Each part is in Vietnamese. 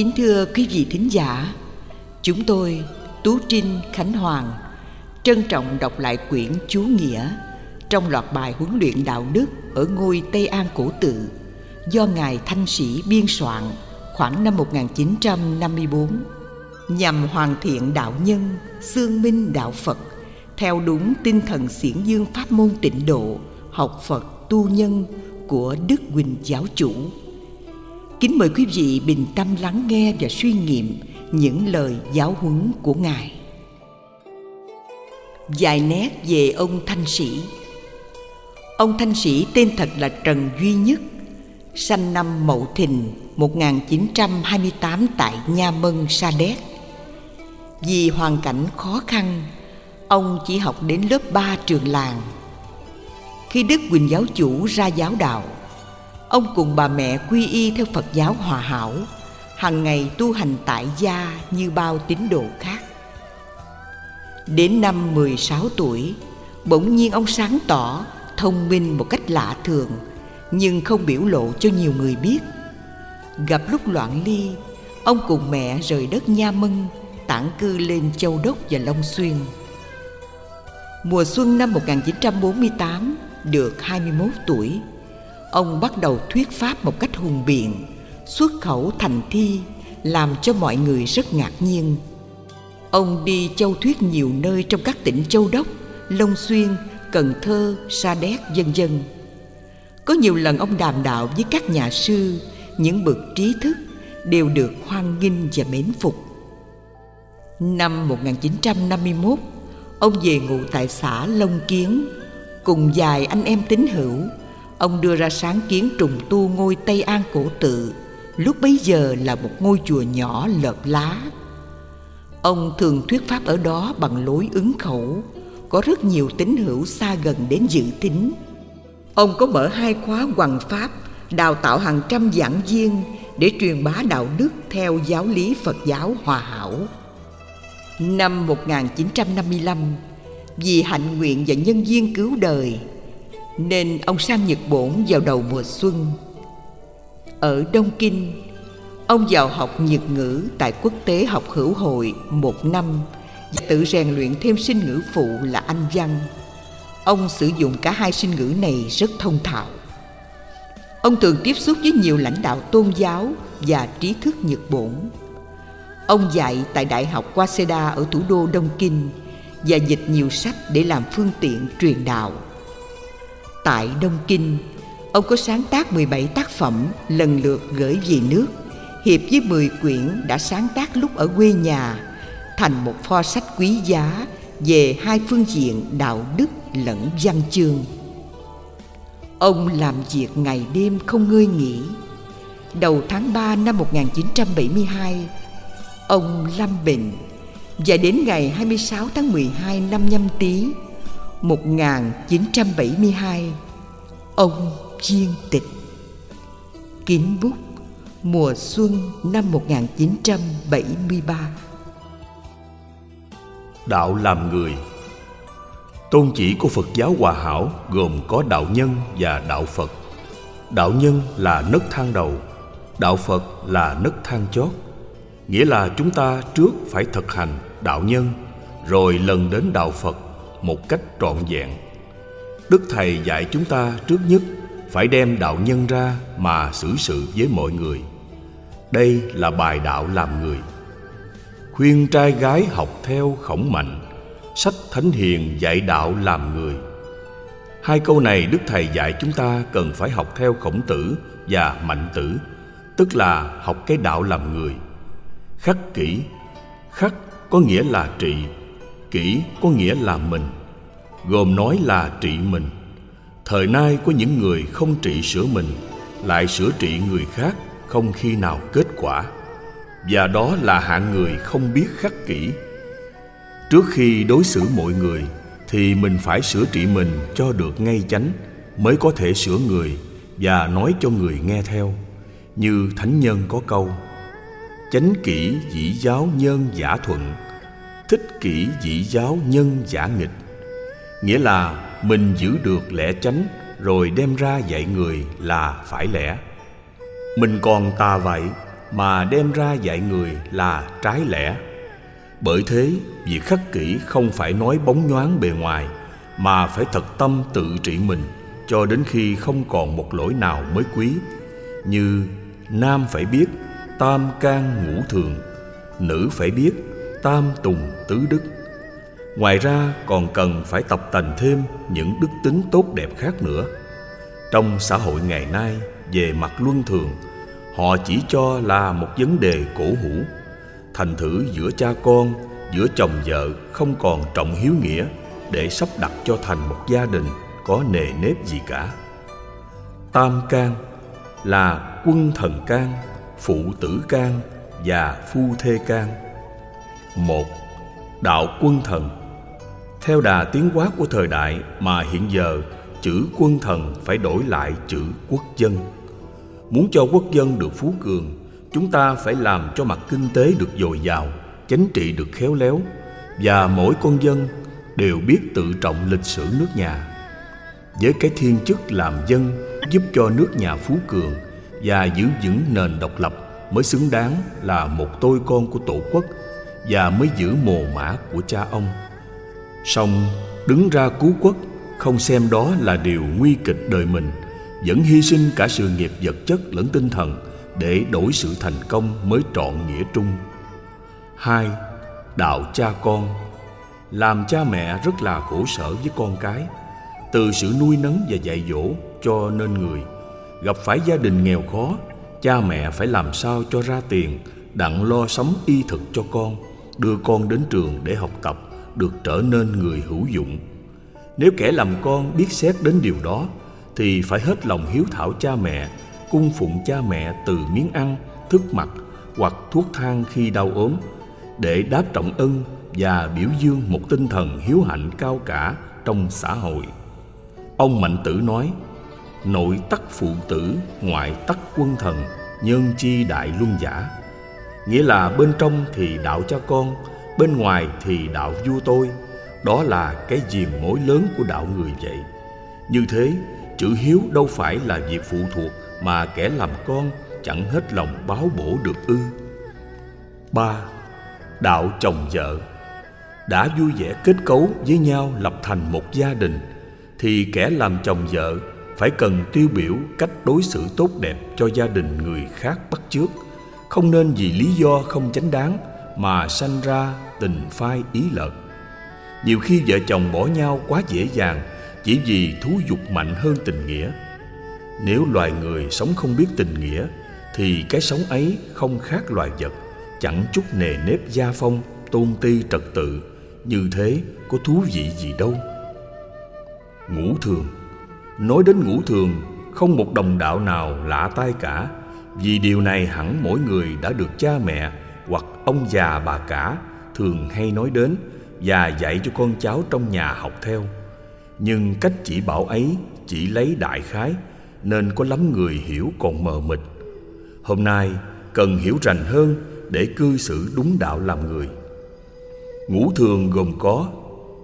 Kính thưa quý vị thính giả, chúng tôi Tú Trinh Khánh Hoàng trân trọng đọc lại quyển Chú Nghĩa trong loạt bài huấn luyện đạo đức ở ngôi Tây An cổ tự do Ngài Thanh Sĩ biên soạn khoảng năm 1954 nhằm hoàn thiện đạo nhân, xương minh đạo Phật theo đúng tinh thần xiển dương pháp môn tịnh độ, học Phật tu nhân của Đức Huỳnh Giáo Chủ. Kính mời quý vị bình tâm lắng nghe và suy nghiệm những lời giáo huấn của Ngài. Vài nét về ông Thanh Sĩ Ông Thanh Sĩ tên thật là Trần Duy Nhất, sanh năm Mậu Thìn 1928 tại Nha Mân, Sa Đéc. Vì hoàn cảnh khó khăn, ông chỉ học đến lớp 3 trường làng. Khi Đức Quỳnh giáo chủ ra giáo đạo, ông cùng bà mẹ quy y theo Phật giáo Hòa Hảo, hàng ngày tu hành tại gia như bao tín đồ khác. Đến năm 16 tuổi, bỗng nhiên ông sáng tỏ, thông minh một cách lạ thường, nhưng không biểu lộ cho nhiều người biết. Gặp lúc loạn ly, ông cùng mẹ rời đất Nha Mân, tản cư lên Châu Đốc và Long Xuyên. Mùa xuân năm 1948, được 21 tuổi, ông bắt đầu thuyết pháp một cách hùng biện, xuất khẩu thành thi, làm cho mọi người rất ngạc nhiên. Ông đi châu thuyết nhiều nơi trong các tỉnh Châu Đốc, Long Xuyên, Cần Thơ, Sa Đéc, vân vân. Có nhiều lần ông đàm đạo với các nhà sư, những bậc trí thức đều được hoan nghênh và mến phục. Năm 1951, ông về ngụ tại xã Long Kiến, cùng vài anh em tín hữu, ông đưa ra sáng kiến trùng tu ngôi Tây An cổ tự, lúc bấy giờ là một ngôi chùa nhỏ lợp lá. Ông thường thuyết pháp ở đó bằng lối ứng khẩu, có rất nhiều tín hữu xa gần đến dự tính. Ông có mở hai khóa hoằng pháp, đào tạo hàng trăm giảng viên để truyền bá đạo đức theo giáo lý Phật giáo hòa hảo. Năm 1955, vì hạnh nguyện và nhân viên cứu đời, nên ông sang Nhật Bổn vào đầu mùa xuân. Ở Đông Kinh, ông vào học Nhật ngữ tại Quốc tế học hữu hội một năm và tự rèn luyện thêm sinh ngữ phụ là Anh văn. Ông sử dụng cả hai sinh ngữ này rất thông thạo. Ông thường tiếp xúc với nhiều lãnh đạo tôn giáo và trí thức Nhật Bổn. Ông dạy tại Đại học Waseda ở thủ đô Đông Kinh và dịch nhiều sách để làm phương tiện truyền đạo. Tại Đông Kinh, ông có sáng tác 17 tác phẩm lần lượt gửi về nước, hiệp với 10 quyển đã sáng tác lúc ở quê nhà thành một pho sách quý giá về hai phương diện đạo đức lẫn văn chương. Ông làm việc ngày đêm không ngơi nghỉ. Đầu tháng 3 năm 1972, ông lâm bệnh và đến ngày 26 tháng 12 năm nhâm tý 1972, ông Chiên tịch. Kín bút mùa xuân năm 1973 Đạo làm người Tôn chỉ của Phật giáo Hòa Hảo gồm có đạo nhân và đạo Phật. Đạo nhân là nấc thang đầu, đạo Phật là nấc thang chót. Nghĩa là chúng ta trước phải thực hành đạo nhân, rồi lần đến đạo Phật một cách trọn vẹn. Đức Thầy dạy chúng ta trước nhất phải đem đạo nhân ra mà xử sự với mọi người. Đây là bài đạo làm người. Khuyên trai gái học theo khổng mạnh, sách thánh hiền dạy đạo làm người hai câu này đức thầy dạy chúng ta cần phải học theo khổng tử và mạnh tử tức là học cái đạo làm người khắc kỹ khắc có nghĩa là trị kỹ có nghĩa là mình, gồm nói là trị mình. Thời nay có những người không trị sửa mình, lại sửa trị người khác không khi nào kết quả. Và đó là hạng người không biết khắc kỹ trước khi đối xử mọi người, thì mình phải sửa trị mình cho được ngay chánh, mới có thể sửa người và nói cho người nghe theo. Như thánh nhân có câu, chánh kỹ dĩ giáo nhân giả thuận thích kỹ dĩ giáo nhân giả nghịch. Nghĩa là mình giữ được lẽ chánh, rồi đem ra dạy người là phải lẽ. Mình còn tà vậy, mà đem ra dạy người là trái lẽ. Bởi thế việc khắc kỷ không phải nói bóng nhoáng bề ngoài, mà phải thật tâm tự trị mình, cho đến khi không còn một lỗi nào mới quý. Như nam phải biết, tam can ngũ thường, nữ phải biết tam tùng tứ đức. Ngoài ra còn cần phải tập tành thêm những đức tính tốt đẹp khác nữa. Trong xã hội ngày nay, về mặt luân thường, họ chỉ cho là một vấn đề cổ hủ. Thành thử giữa cha con, giữa chồng vợ không còn trọng hiếu nghĩa để sắp đặt cho thành một gia đình có nề nếp gì cả. Tam can là quân thần can, phụ tử can và phu thê can một, đạo quân thần. Theo đà tiến hóa của thời đại mà hiện giờ, chữ quân thần phải đổi lại chữ quốc dân. Muốn cho quốc dân được phú cường, chúng ta phải làm cho mặt kinh tế được dồi dào chính trị được khéo léo, và mỗi con dân đều biết tự trọng lịch sử nước nhà. Với cái thiên chức làm dân, giúp cho nước nhà phú cường và giữ vững nền độc lập mới xứng đáng là một tôi con của tổ quốc và mới giữ mồ mã của cha ông. Song đứng ra cứu quốc, không xem đó là điều nguy kịch đời mình, vẫn hy sinh cả sự nghiệp vật chất lẫn tinh thần để đổi sự thành công mới trọn nghĩa trung. Hai, đạo cha con. Làm cha mẹ rất là khổ sở với con cái, từ sự nuôi nấng và dạy dỗ cho nên người. Gặp phải gia đình nghèo khó, cha mẹ phải làm sao cho ra tiền, đặng lo sống y thực cho con đưa con đến trường để học tập, được trở nên người hữu dụng. Nếu kẻ làm con biết xét đến điều đó, thì phải hết lòng hiếu thảo cha mẹ, cung phụng cha mẹ từ miếng ăn, thức mặc hoặc thuốc thang khi đau ốm, để đáp trọng ân và biểu dương một tinh thần hiếu hạnh cao cả trong xã hội. Ông mạnh tử nói, nội tắc phụ tử, ngoại tắc quân thần, nhân chi đại luân giả nghĩa là bên trong thì đạo cha con, bên ngoài thì đạo vua tôi. Đó là cái diềm mối lớn của đạo người vậy. Như thế, chữ hiếu đâu phải là việc phụ thuộc mà kẻ làm con chẳng hết lòng báo bổ được ư. Ba, đạo chồng vợ. Đã vui vẻ kết cấu với nhau lập thành một gia đình, thì kẻ làm chồng vợ phải cần tiêu biểu cách đối xử tốt đẹp cho gia đình người khác bắt chước không nên vì lý do không chánh đáng mà sanh ra tình phai ý lợt nhiều khi vợ chồng bỏ nhau quá dễ dàng chỉ vì thú dục mạnh hơn tình nghĩa. Nếu loài người sống không biết tình nghĩa, thì cái sống ấy không khác loài vật, chẳng chút nề nếp gia phong, tôn ti trật tự, như thế có thú vị gì đâu. Ngũ thường. Nói đến ngũ thường, không một đồng đạo nào lạ tai cả vì điều này hẳn mỗi người đã được cha mẹ hoặc ông già bà cả thường hay nói đến và dạy cho con cháu trong nhà học theo. Nhưng cách chỉ bảo ấy chỉ lấy đại khái, nên có lắm người hiểu còn mờ mịt. Hôm nay cần hiểu rành hơn để cư xử đúng đạo làm người. Ngũ thường gồm có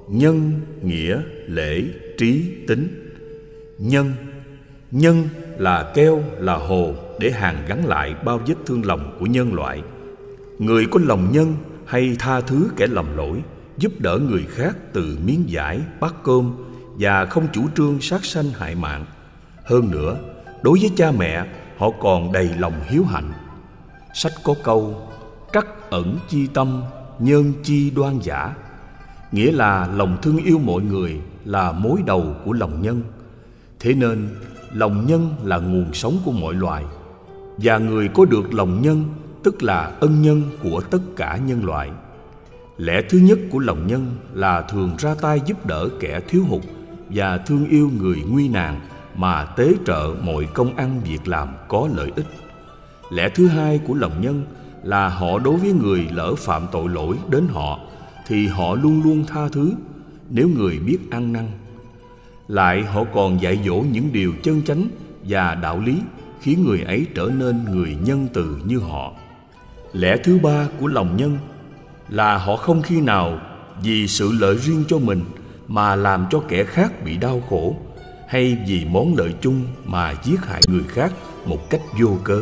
nhân, nghĩa, lễ, trí, tính. Nhân nhân là keo, là hồ để hàn gắn lại bao vết thương lòng của nhân loại. Người có lòng nhân hay tha thứ kẻ lầm lỗi, giúp đỡ người khác từ miếng giải bát cơm và không chủ trương sát sanh hại mạng. Hơn nữa, đối với cha mẹ, họ còn đầy lòng hiếu hạnh. Sách có câu, trắc ẩn chi tâm nhân chi đoan giả. Nghĩa là lòng thương yêu mọi người là mối đầu của lòng nhân. Thế nên, lòng nhân là nguồn sống của mọi loài và người có được lòng nhân, tức là ân nhân của tất cả nhân loại. Lẽ thứ nhất của lòng nhân là thường ra tay giúp đỡ kẻ thiếu hụt và thương yêu người nguy nạn mà tế trợ mọi công ăn việc làm có lợi ích. Lẽ thứ hai của lòng nhân là họ đối với người lỡ phạm tội lỗi đến họ thì họ luôn luôn tha thứ nếu người biết ăn năn. Lại họ còn dạy dỗ những điều chân chánh và đạo lý khiến người ấy trở nên người nhân từ như họ. Lẽ thứ ba của lòng nhân là họ không khi nào vì sự lợi riêng cho mình mà làm cho kẻ khác bị đau khổ hay vì món lợi chung mà giết hại người khác một cách vô cớ.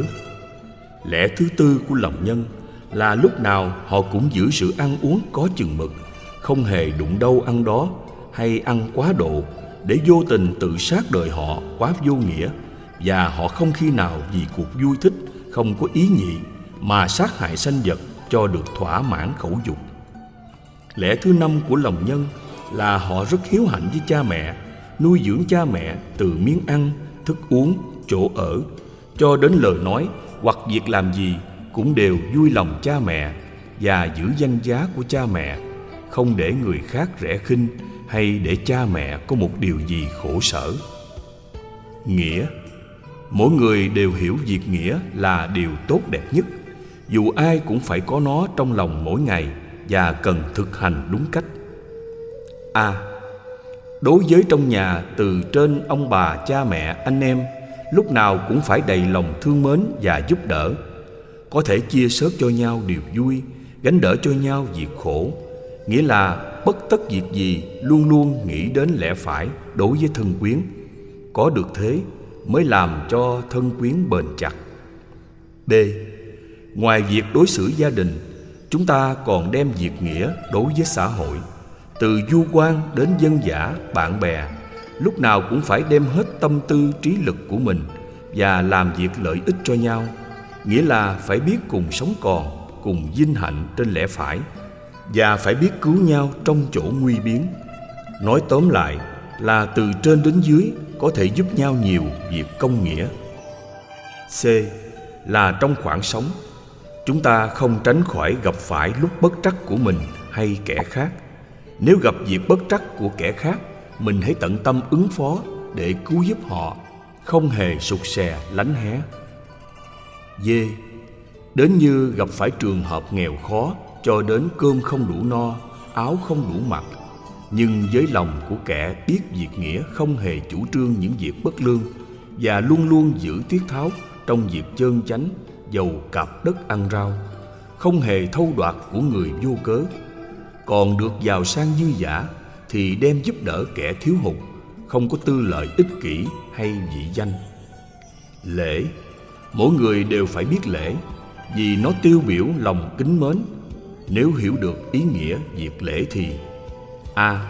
Lẽ thứ tư của lòng nhân là lúc nào họ cũng giữ sự ăn uống có chừng mực, không hề đụng đâu ăn đó hay ăn quá độ để vô tình tự sát đời họ quá vô nghĩa và họ không khi nào vì cuộc vui thích không có ý nhị mà sát hại sanh vật cho được thỏa mãn khẩu dục. Lẽ thứ năm của lòng nhân là họ rất hiếu hạnh với cha mẹ, nuôi dưỡng cha mẹ từ miếng ăn, thức uống, chỗ ở cho đến lời nói hoặc việc làm gì cũng đều vui lòng cha mẹ và giữ danh giá của cha mẹ, không để người khác rẻ khinh hay để cha mẹ có một điều gì khổ sở. Nghĩa Mỗi người đều hiểu việc nghĩa là điều tốt đẹp nhất. Dù ai cũng phải có nó trong lòng mỗi ngày Và cần thực hành đúng cách. A. À, đối với trong nhà từ trên ông bà, cha mẹ, anh em Lúc nào cũng phải đầy lòng thương mến và giúp đỡ. Có thể chia sớt cho nhau điều vui Gánh đỡ cho nhau việc khổ. Nghĩa là bất tất việc gì luôn luôn nghĩ đến lẽ phải đối với thân quyến. Có được thế mới làm cho thân quyến bền chặt. B. Ngoài việc đối xử gia đình, chúng ta còn đem việc nghĩa đối với xã hội, từ du quan đến dân giả, bạn bè, lúc nào cũng phải đem hết tâm tư trí lực của mình và làm việc lợi ích cho nhau, nghĩa là phải biết cùng sống còn, cùng vinh hạnh trên lẽ phải và phải biết cứu nhau trong chỗ nguy biến. Nói tóm lại là từ trên đến dưới có thể giúp nhau nhiều việc công nghĩa. C là trong khoảng sống, chúng ta không tránh khỏi gặp phải lúc bất trắc của mình hay kẻ khác. Nếu gặp việc bất trắc của kẻ khác, mình hãy tận tâm ứng phó để cứu giúp họ, không hề sụt sè lánh hé. D. Đến như gặp phải trường hợp nghèo khó cho đến cơm không đủ no, áo không đủ mặc nhưng với lòng của kẻ biết việc nghĩa không hề chủ trương những việc bất lương và luôn luôn giữ tiết tháo trong việc chơn chánh, dầu cạp đất ăn rau, không hề thâu đoạt của người vô cớ. Còn được giàu sang dư giả thì đem giúp đỡ kẻ thiếu hụt, không có tư lợi ích kỷ hay vị danh. Lễ, mỗi người đều phải biết lễ, vì nó tiêu biểu lòng kính mến. Nếu hiểu được ý nghĩa việc lễ thì A. À,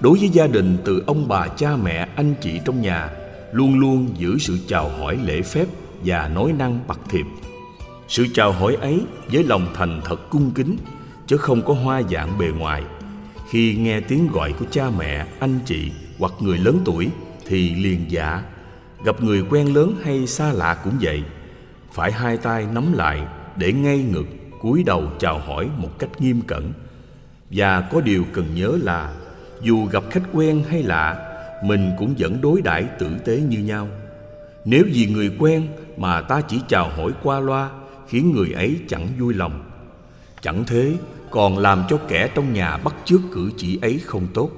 đối với gia đình từ ông bà cha mẹ anh chị trong nhà luôn luôn giữ sự chào hỏi lễ phép và nói năng bậc thiệp. Sự chào hỏi ấy với lòng thành thật cung kính chứ không có hoa dạng bề ngoài. Khi nghe tiếng gọi của cha mẹ, anh chị hoặc người lớn tuổi thì liền dạ. Gặp người quen lớn hay xa lạ cũng vậy. Phải hai tay nắm lại để ngay ngực cúi đầu chào hỏi một cách nghiêm cẩn và có điều cần nhớ là dù gặp khách quen hay lạ, mình cũng vẫn đối đãi tử tế như nhau. Nếu vì người quen mà ta chỉ chào hỏi qua loa khiến người ấy chẳng vui lòng. Chẳng thế còn làm cho kẻ trong nhà bắt chước cử chỉ ấy không tốt.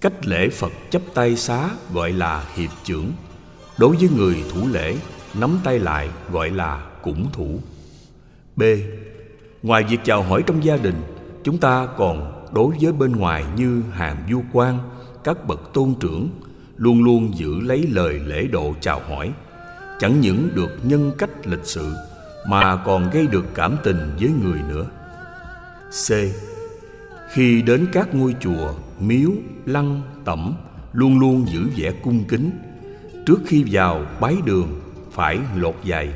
Cách lễ Phật chấp tay xá gọi là hiệp trưởng. Đối với người thủ lễ, nắm tay lại gọi là cũng thủ. B. Ngoài việc chào hỏi trong gia đình, chúng ta còn đối với bên ngoài như hàm du quan các bậc tôn trưởng, luôn luôn giữ lấy lời lễ độ chào hỏi. Chẳng những được nhân cách lịch sự, mà còn gây được cảm tình với người nữa. C. Khi đến các ngôi chùa miếu, lăng, tẩm, luôn luôn giữ vẻ cung kính. Trước khi vào bái đường, phải lột giày,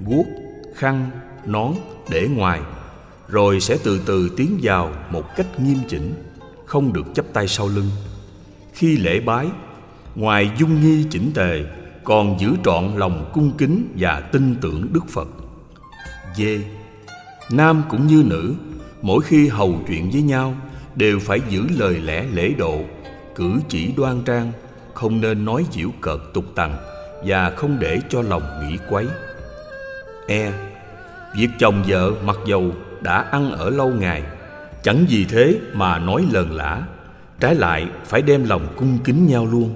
guốc, khăn, nón để ngoài rồi sẽ từ từ tiến vào một cách nghiêm chỉnh, không được chấp tay sau lưng. Khi lễ bái, ngoài dung nghi chỉnh tề, còn giữ trọn lòng cung kính và tin tưởng đức phật. D. Nam cũng như nữ, mỗi khi hầu chuyện với nhau, đều phải giữ lời lẽ lễ độ, cử chỉ đoan trang, không nên nói giễu cợt tục tằng và không để cho lòng nghĩ quấy. E. Việc chồng vợ mặc dầu đã ăn ở lâu ngày. Chẳng vì thế mà nói lờn lã, trái lại phải đem lòng cung kính nhau luôn.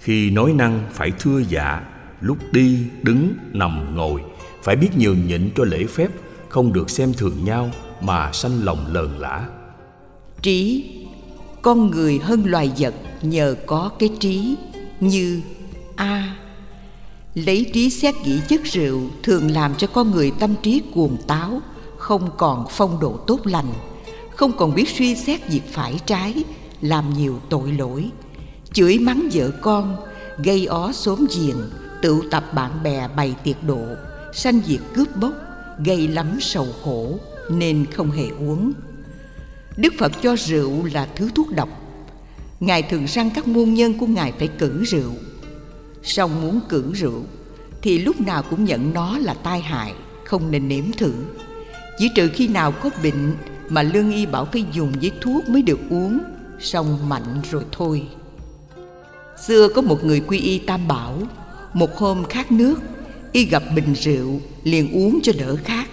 Khi nói năng phải thưa dạ lúc đi, đứng, nằm, ngồi, phải biết nhường nhịn cho lễ phép, không được xem thường nhau mà sanh lòng lờn lã. Trí, con người hơn loài vật nhờ có cái trí như a. Lấy trí xét nghĩ chất rượu thường làm cho con người tâm trí cuồng táo không còn phong độ tốt lành, không còn biết suy xét việc phải trái, làm nhiều tội lỗi. Chửi mắng vợ con, gây ó xóm giềng, tụ tập bạn bè bày tiệc độ, sanh việc cướp bóc, gây lắm sầu khổ, nên không hề uống. Đức phật cho rượu là thứ thuốc độc. Ngài thường rằng các môn nhân của ngài phải cử rượu. Song muốn cử rượu, thì lúc nào cũng nhận nó là tai hại, không nên nếm thử chỉ trừ khi nào có bệnh mà lương y bảo phải dùng với thuốc mới được uống, xong mạnh rồi thôi. Xưa có một người quy y tam bảo, một hôm khát nước, y gặp bình rượu, liền uống cho đỡ khát.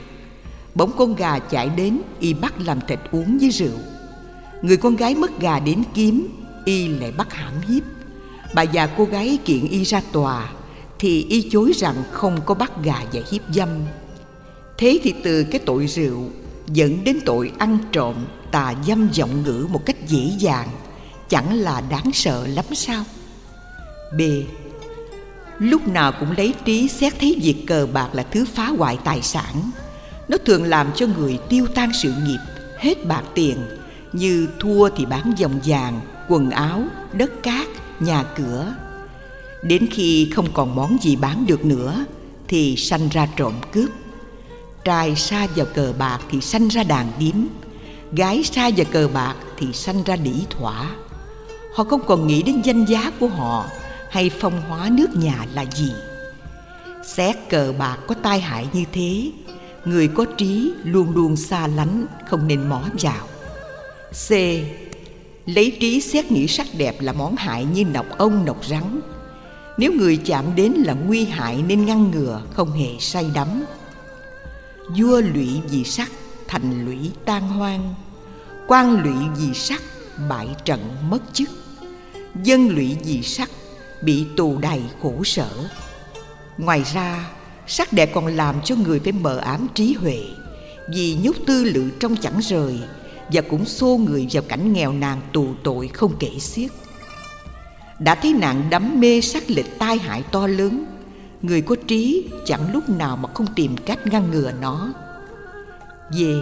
Bỗng con gà chạy đến, y bắt làm thịt uống với rượu. Người con gái mất gà đến kiếm, y lại bắt hãm hiếp. Bà già cô gái kiện y ra tòa, thì y chối rằng không có bắt gà và hiếp dâm thế thì từ cái tội rượu dẫn đến tội ăn trộm, tà dâm giọng ngữ một cách dễ dàng, chẳng là đáng sợ lắm sao? B. Lúc nào cũng lấy trí xét thấy việc cờ bạc là thứ phá hoại tài sản. Nó thường làm cho người tiêu tan sự nghiệp, hết bạc tiền, như thua thì bán dòng vàng, quần áo, đất cát, nhà cửa. Đến khi không còn món gì bán được nữa, thì sanh ra trộm cướp trai xa vào cờ bạc thì sanh ra đàn điếm. Gái xa vào cờ bạc thì sanh ra đĩ thỏa. Họ không còn nghĩ đến danh giá của họ hay phong hóa nước nhà là gì. Xét cờ bạc có tai hại như thế, người có trí luôn luôn xa lánh, không nên mó vào. C. Lấy trí xét nghĩ sắc đẹp là món hại như nọc ông nọc rắn. Nếu người chạm đến là nguy hại nên ngăn ngừa, không hề say đắm vua lụy vì sắc thành lũy tan hoang. Quan lụy vì sắc bại trận mất chức. Dân lụy vì sắc bị tù đầy khổ sở. Ngoài ra, sắc đẹp còn làm cho người phải mờ ám trí huệ. Vì nhốt tư lự trong chẳng rời và cũng xô người vào cảnh nghèo nàn tù tội không kể xiết. Đã thấy nạn đắm mê sắc lịch tai hại to lớn người có trí chẳng lúc nào mà không tìm cách ngăn ngừa nó. Về,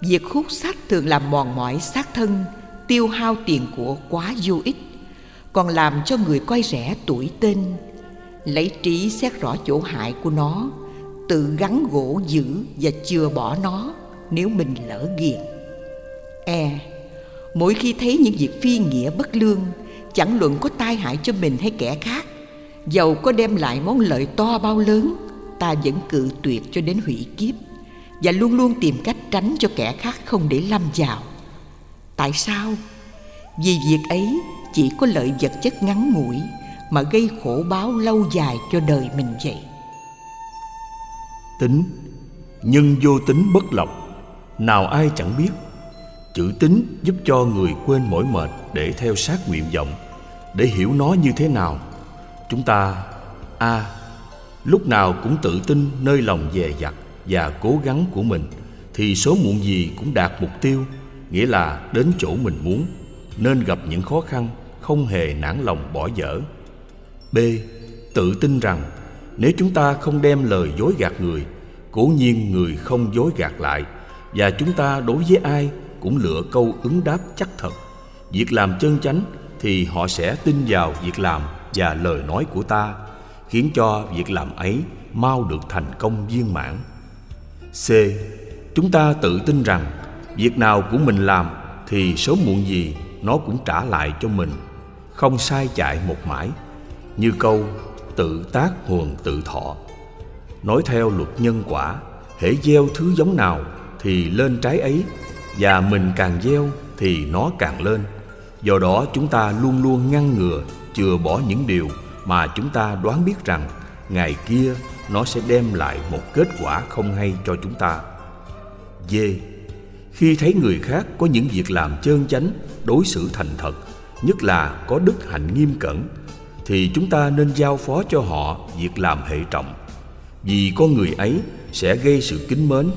việc hút sách thường làm mòn mỏi xác thân, tiêu hao tiền của quá vô ích, còn làm cho người coi rẻ tuổi tên, lấy trí xét rõ chỗ hại của nó, tự gắn gỗ giữ và chừa bỏ nó nếu mình lỡ ghiền. E mỗi khi thấy những việc phi nghĩa bất lương, chẳng luận có tai hại cho mình hay kẻ khác dầu có đem lại món lợi to bao lớn, ta vẫn cự tuyệt cho đến hủy kiếp, và luôn luôn tìm cách tránh cho kẻ khác không để lâm vào. Tại sao? Vì việc ấy chỉ có lợi vật chất ngắn ngủi mà gây khổ báo lâu dài cho đời mình vậy. Tính, nhân vô tính bất lộc, nào ai chẳng biết. Chữ tính giúp cho người quên mỏi mệt để theo sát nguyện vọng, để hiểu nó như thế nào chúng ta, a, lúc nào cũng tự tin nơi lòng dè dặt và cố gắng của mình, thì số muộn gì cũng đạt mục tiêu, nghĩa là đến chỗ mình muốn, nên gặp những khó khăn không hề nản lòng bỏ dở. B. Tự tin rằng, nếu chúng ta không đem lời dối gạt người, cố nhiên người không dối gạt lại, và chúng ta đối với ai cũng lựa câu ứng đáp chắc thật. Việc làm chân chánh thì họ sẽ tin vào việc làm và lời nói của ta, khiến cho việc làm ấy mau được thành công viên mãn. C. Chúng ta tự tin rằng việc nào của mình làm thì sớm muộn gì nó cũng trả lại cho mình, không sai chạy một mãi. Như câu, tự tác huồng tự thọ. Nói theo luật nhân quả, hễ gieo thứ giống nào thì lên trái ấy, và mình càng gieo thì nó càng lên. Do đó chúng ta luôn luôn ngăn ngừa chừa bỏ những điều mà chúng ta đoán biết rằng ngày kia nó sẽ đem lại một kết quả không hay cho chúng ta. D. Khi thấy người khác có những việc làm chơn chánh, đối xử thành thật, nhất là có đức hạnh nghiêm cẩn, thì chúng ta nên giao phó cho họ việc làm hệ trọng. Vì con người ấy sẽ gây sự kính mến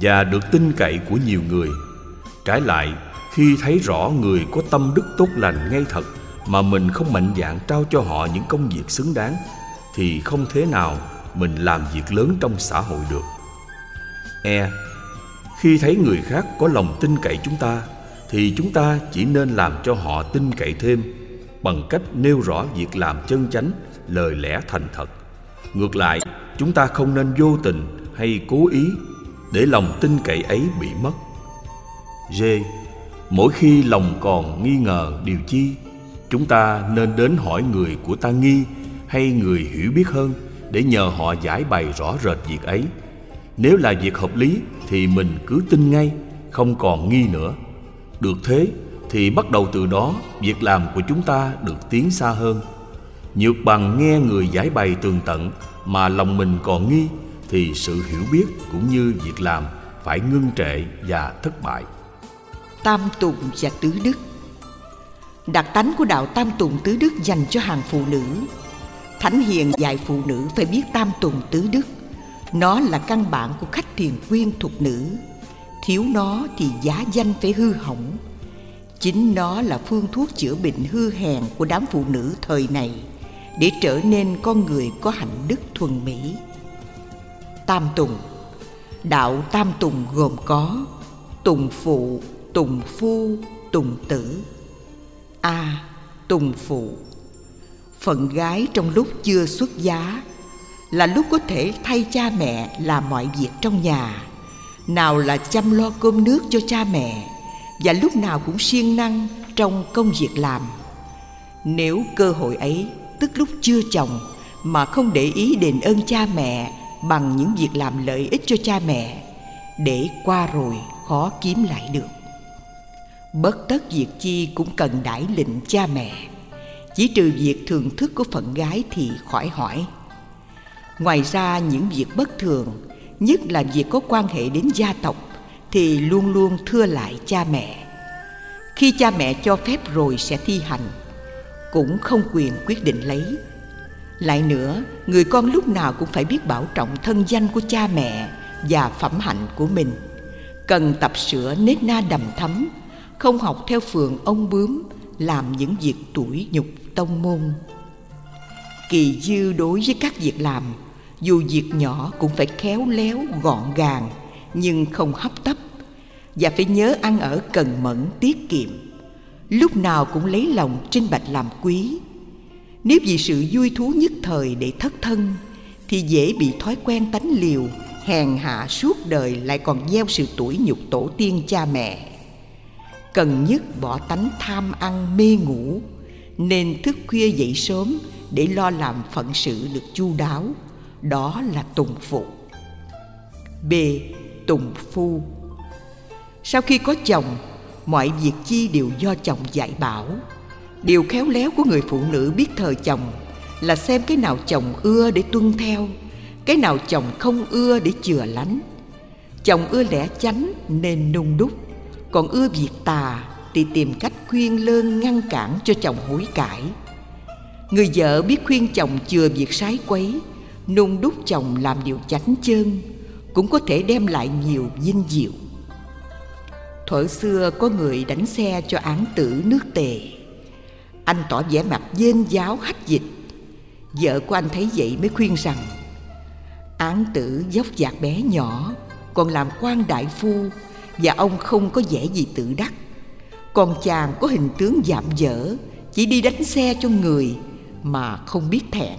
và được tin cậy của nhiều người. Trái lại, khi thấy rõ người có tâm đức tốt lành ngay thật mà mình không mạnh dạn trao cho họ những công việc xứng đáng, thì không thế nào mình làm việc lớn trong xã hội được. E. Khi thấy người khác có lòng tin cậy chúng ta, thì chúng ta chỉ nên làm cho họ tin cậy thêm bằng cách nêu rõ việc làm chân chánh, lời lẽ thành thật. Ngược lại, chúng ta không nên vô tình hay cố ý để lòng tin cậy ấy bị mất. G. Mỗi khi lòng còn nghi ngờ điều chi chúng ta nên đến hỏi người của ta nghi hay người hiểu biết hơn để nhờ họ giải bày rõ rệt việc ấy. Nếu là việc hợp lý thì mình cứ tin ngay, không còn nghi nữa. Được thế thì bắt đầu từ đó, việc làm của chúng ta được tiến xa hơn. Nhược bằng nghe người giải bày tường tận mà lòng mình còn nghi thì sự hiểu biết cũng như việc làm phải ngưng trệ và thất bại. Tam tùng và tứ đức đặc tánh của đạo tam tùng tứ đức dành cho hàng phụ nữ. Thánh hiền dạy phụ nữ phải biết tam tùng tứ đức. Nó là căn bản của khách thiền quyên thuộc nữ. Thiếu nó thì giá danh phải hư hỏng. Chính nó là phương thuốc chữa bệnh hư hèn của đám phụ nữ thời này để trở nên con người có hạnh đức thuần mỹ. Tam tùng. Đạo tam tùng gồm có tùng phụ, tùng phu, tùng tử a tùng phụ. Phận gái trong lúc chưa xuất giá là lúc có thể thay cha mẹ làm mọi việc trong nhà. Nào là chăm lo cơm nước cho cha mẹ và lúc nào cũng siêng năng trong công việc làm. Nếu cơ hội ấy, tức lúc chưa chồng mà không để ý đền ơn cha mẹ bằng những việc làm lợi ích cho cha mẹ, để qua rồi khó kiếm lại được bất tất việc chi cũng cần đãi lệnh cha mẹ. Chỉ trừ việc thường thức của phận gái thì khỏi hỏi. Ngoài ra, những việc bất thường, nhất là việc có quan hệ đến gia tộc, thì luôn luôn thưa lại cha mẹ. Khi cha mẹ cho phép rồi sẽ thi hành, cũng không quyền quyết định lấy. Lại nữa, người con lúc nào cũng phải biết bảo trọng thân danh của cha mẹ và phẩm hạnh của mình. Cần tập sửa nết na đầm thấm không học theo phường ông bướm, làm những việc tuổi nhục tông môn. Kỳ dư đối với các việc làm, dù việc nhỏ cũng phải khéo léo, gọn gàng, nhưng không hấp tấp, và phải nhớ ăn ở cần mẫn, tiết kiệm. Lúc nào cũng lấy lòng trinh bạch làm quý. Nếu vì sự vui thú nhất thời để thất thân, thì dễ bị thói quen tánh liều, hèn hạ suốt đời lại còn gieo sự tuổi nhục tổ tiên cha mẹ cần nhất bỏ tánh tham ăn mê ngủ, nên thức khuya dậy sớm để lo làm phận sự được chu đáo, đó là tùng phụ. B. Tùng phu. Sau khi có chồng, mọi việc chi đều do chồng dạy bảo. Điều khéo léo của người phụ nữ biết thời chồng là xem cái nào chồng ưa để tuân theo, cái nào chồng không ưa để chừa lánh. Chồng ưa lẽ chánh nên nung đúc còn ưa việc tà thì tìm cách khuyên lơn ngăn cản cho chồng hối cải. Người vợ biết khuyên chồng chừa việc sái quấy nung đúc chồng làm điều chánh chân, cũng có thể đem lại nhiều dinh diệu. Thuở xưa có người đánh xe cho án tử nước tề. Anh tỏ vẻ mặt dên giáo hách dịch. Vợ của anh thấy vậy mới khuyên rằng, án tử dốc dạc bé nhỏ, còn làm quan đại phu và ông không có vẻ gì tự đắc. Còn chàng có hình tướng dạm dở, chỉ đi đánh xe cho người mà không biết thẹn,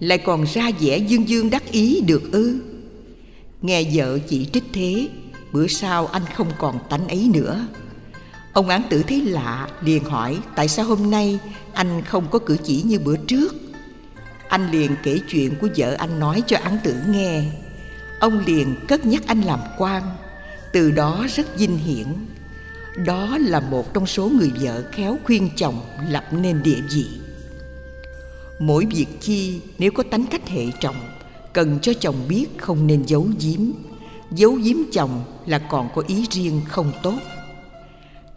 lại còn ra vẻ dương dương đắc ý được ư. Nghe vợ chỉ trích thế, bữa sau anh không còn tánh ấy nữa. Ông án tử thấy lạ, liền hỏi, tại sao hôm nay anh không có cử chỉ như bữa trước? Anh liền kể chuyện của vợ anh nói cho án tử nghe. Ông liền cất nhắc anh làm quan từ đó rất vinh hiển. Đó là một trong số người vợ khéo khuyên chồng lập nên địa vị. Mỗi việc chi, nếu có tánh cách hệ trọng, cần cho chồng biết không nên giấu giếm. Giấu giếm chồng là còn có ý riêng không tốt.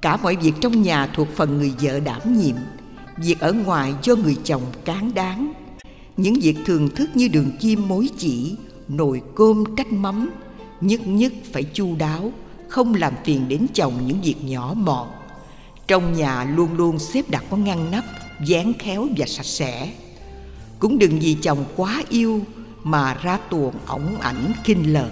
Cả mọi việc trong nhà thuộc phần người vợ đảm nhiệm. Việc ở ngoài do người chồng cán đáng. Những việc thường thức như đường chim mối chỉ, nồi cơm trách mắm nhất nhất phải chu đáo, không làm phiền đến chồng những việc nhỏ mọn. Trong nhà luôn luôn xếp đặt có ngăn nắp, dán khéo và sạch sẽ. Cũng đừng vì chồng quá yêu mà ra tuồng ổng ảnh kinh lợn.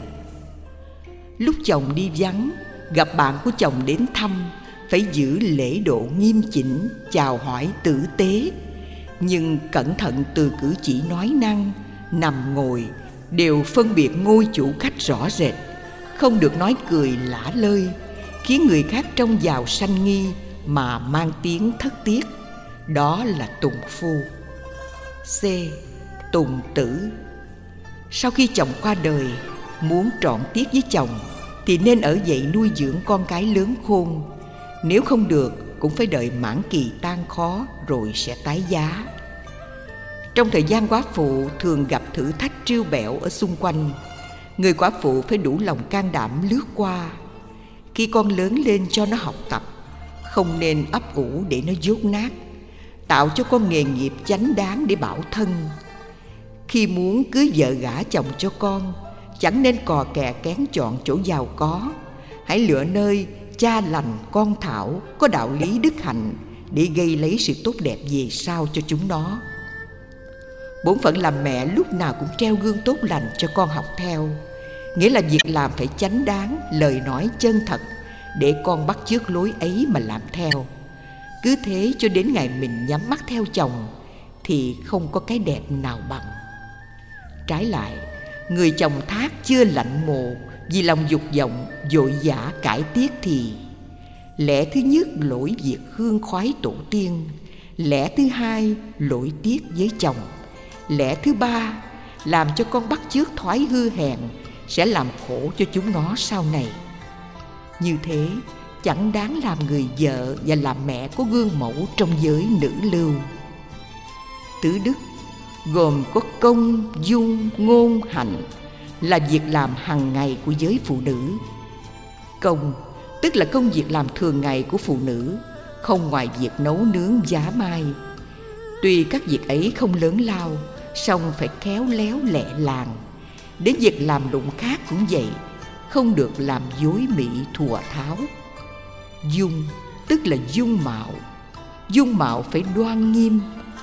Lúc chồng đi vắng, gặp bạn của chồng đến thăm, phải giữ lễ độ nghiêm chỉnh, chào hỏi tử tế. Nhưng cẩn thận từ cử chỉ nói năng, nằm ngồi đều phân biệt ngôi chủ khách rõ rệt. Không được nói cười lả lơi, khiến người khác trông vào sanh nghi mà mang tiếng thất tiết. đó là tùng phu. C. Tùng tử. Sau khi chồng qua đời, muốn trọn tiết với chồng thì nên ở dậy nuôi dưỡng con cái lớn khôn. Nếu không được, cũng phải đợi mãn kỳ tan khó rồi sẽ tái giá trong thời gian quá phụ, thường gặp thử thách trêu bẹo ở xung quanh. Người quá phụ phải đủ lòng can đảm lướt qua. Khi con lớn lên cho nó học tập, không nên ấp ủ để nó dốt nát, tạo cho con nghề nghiệp chánh đáng để bảo thân. Khi muốn cưới vợ gả chồng cho con, chẳng nên cò kè kén chọn chỗ giàu có. Hãy lựa nơi cha lành con thảo có đạo lý đức hạnh để gây lấy sự tốt đẹp về sau cho chúng nó bốn phận làm mẹ lúc nào cũng treo gương tốt lành cho con học theo. Nghĩa là việc làm phải chánh đáng, lời nói chân thật, để con bắt chước lối ấy mà làm theo. Cứ thế cho đến ngày mình nhắm mắt theo chồng, thì không có cái đẹp nào bằng. Trái lại, người chồng thác chưa lạnh mồ vì lòng dục vọng, dội dã cải tiết thì lẽ thứ nhất lỗi việc hương khoái tổ tiên, lẽ thứ hai lỗi tiếc với chồng lẽ thứ ba, làm cho con bắt chước thoái hư hèn sẽ làm khổ cho chúng nó sau này. Như thế, chẳng đáng làm người vợ và làm mẹ có gương mẫu trong giới nữ lưu. Tứ đức gồm có công, dung, ngôn hạnh là việc làm hàng ngày của giới phụ nữ. Công, tức là công việc làm thường ngày của phụ nữ, không ngoài việc nấu nướng giá mai. Tuy các việc ấy không lớn lao song phải khéo léo lẹ làng. Đến việc làm lụng khác cũng vậy, không được làm dối mỹ thùa tháo. Dung, tức là dung mạo. Dung mạo phải đoan nghiêm,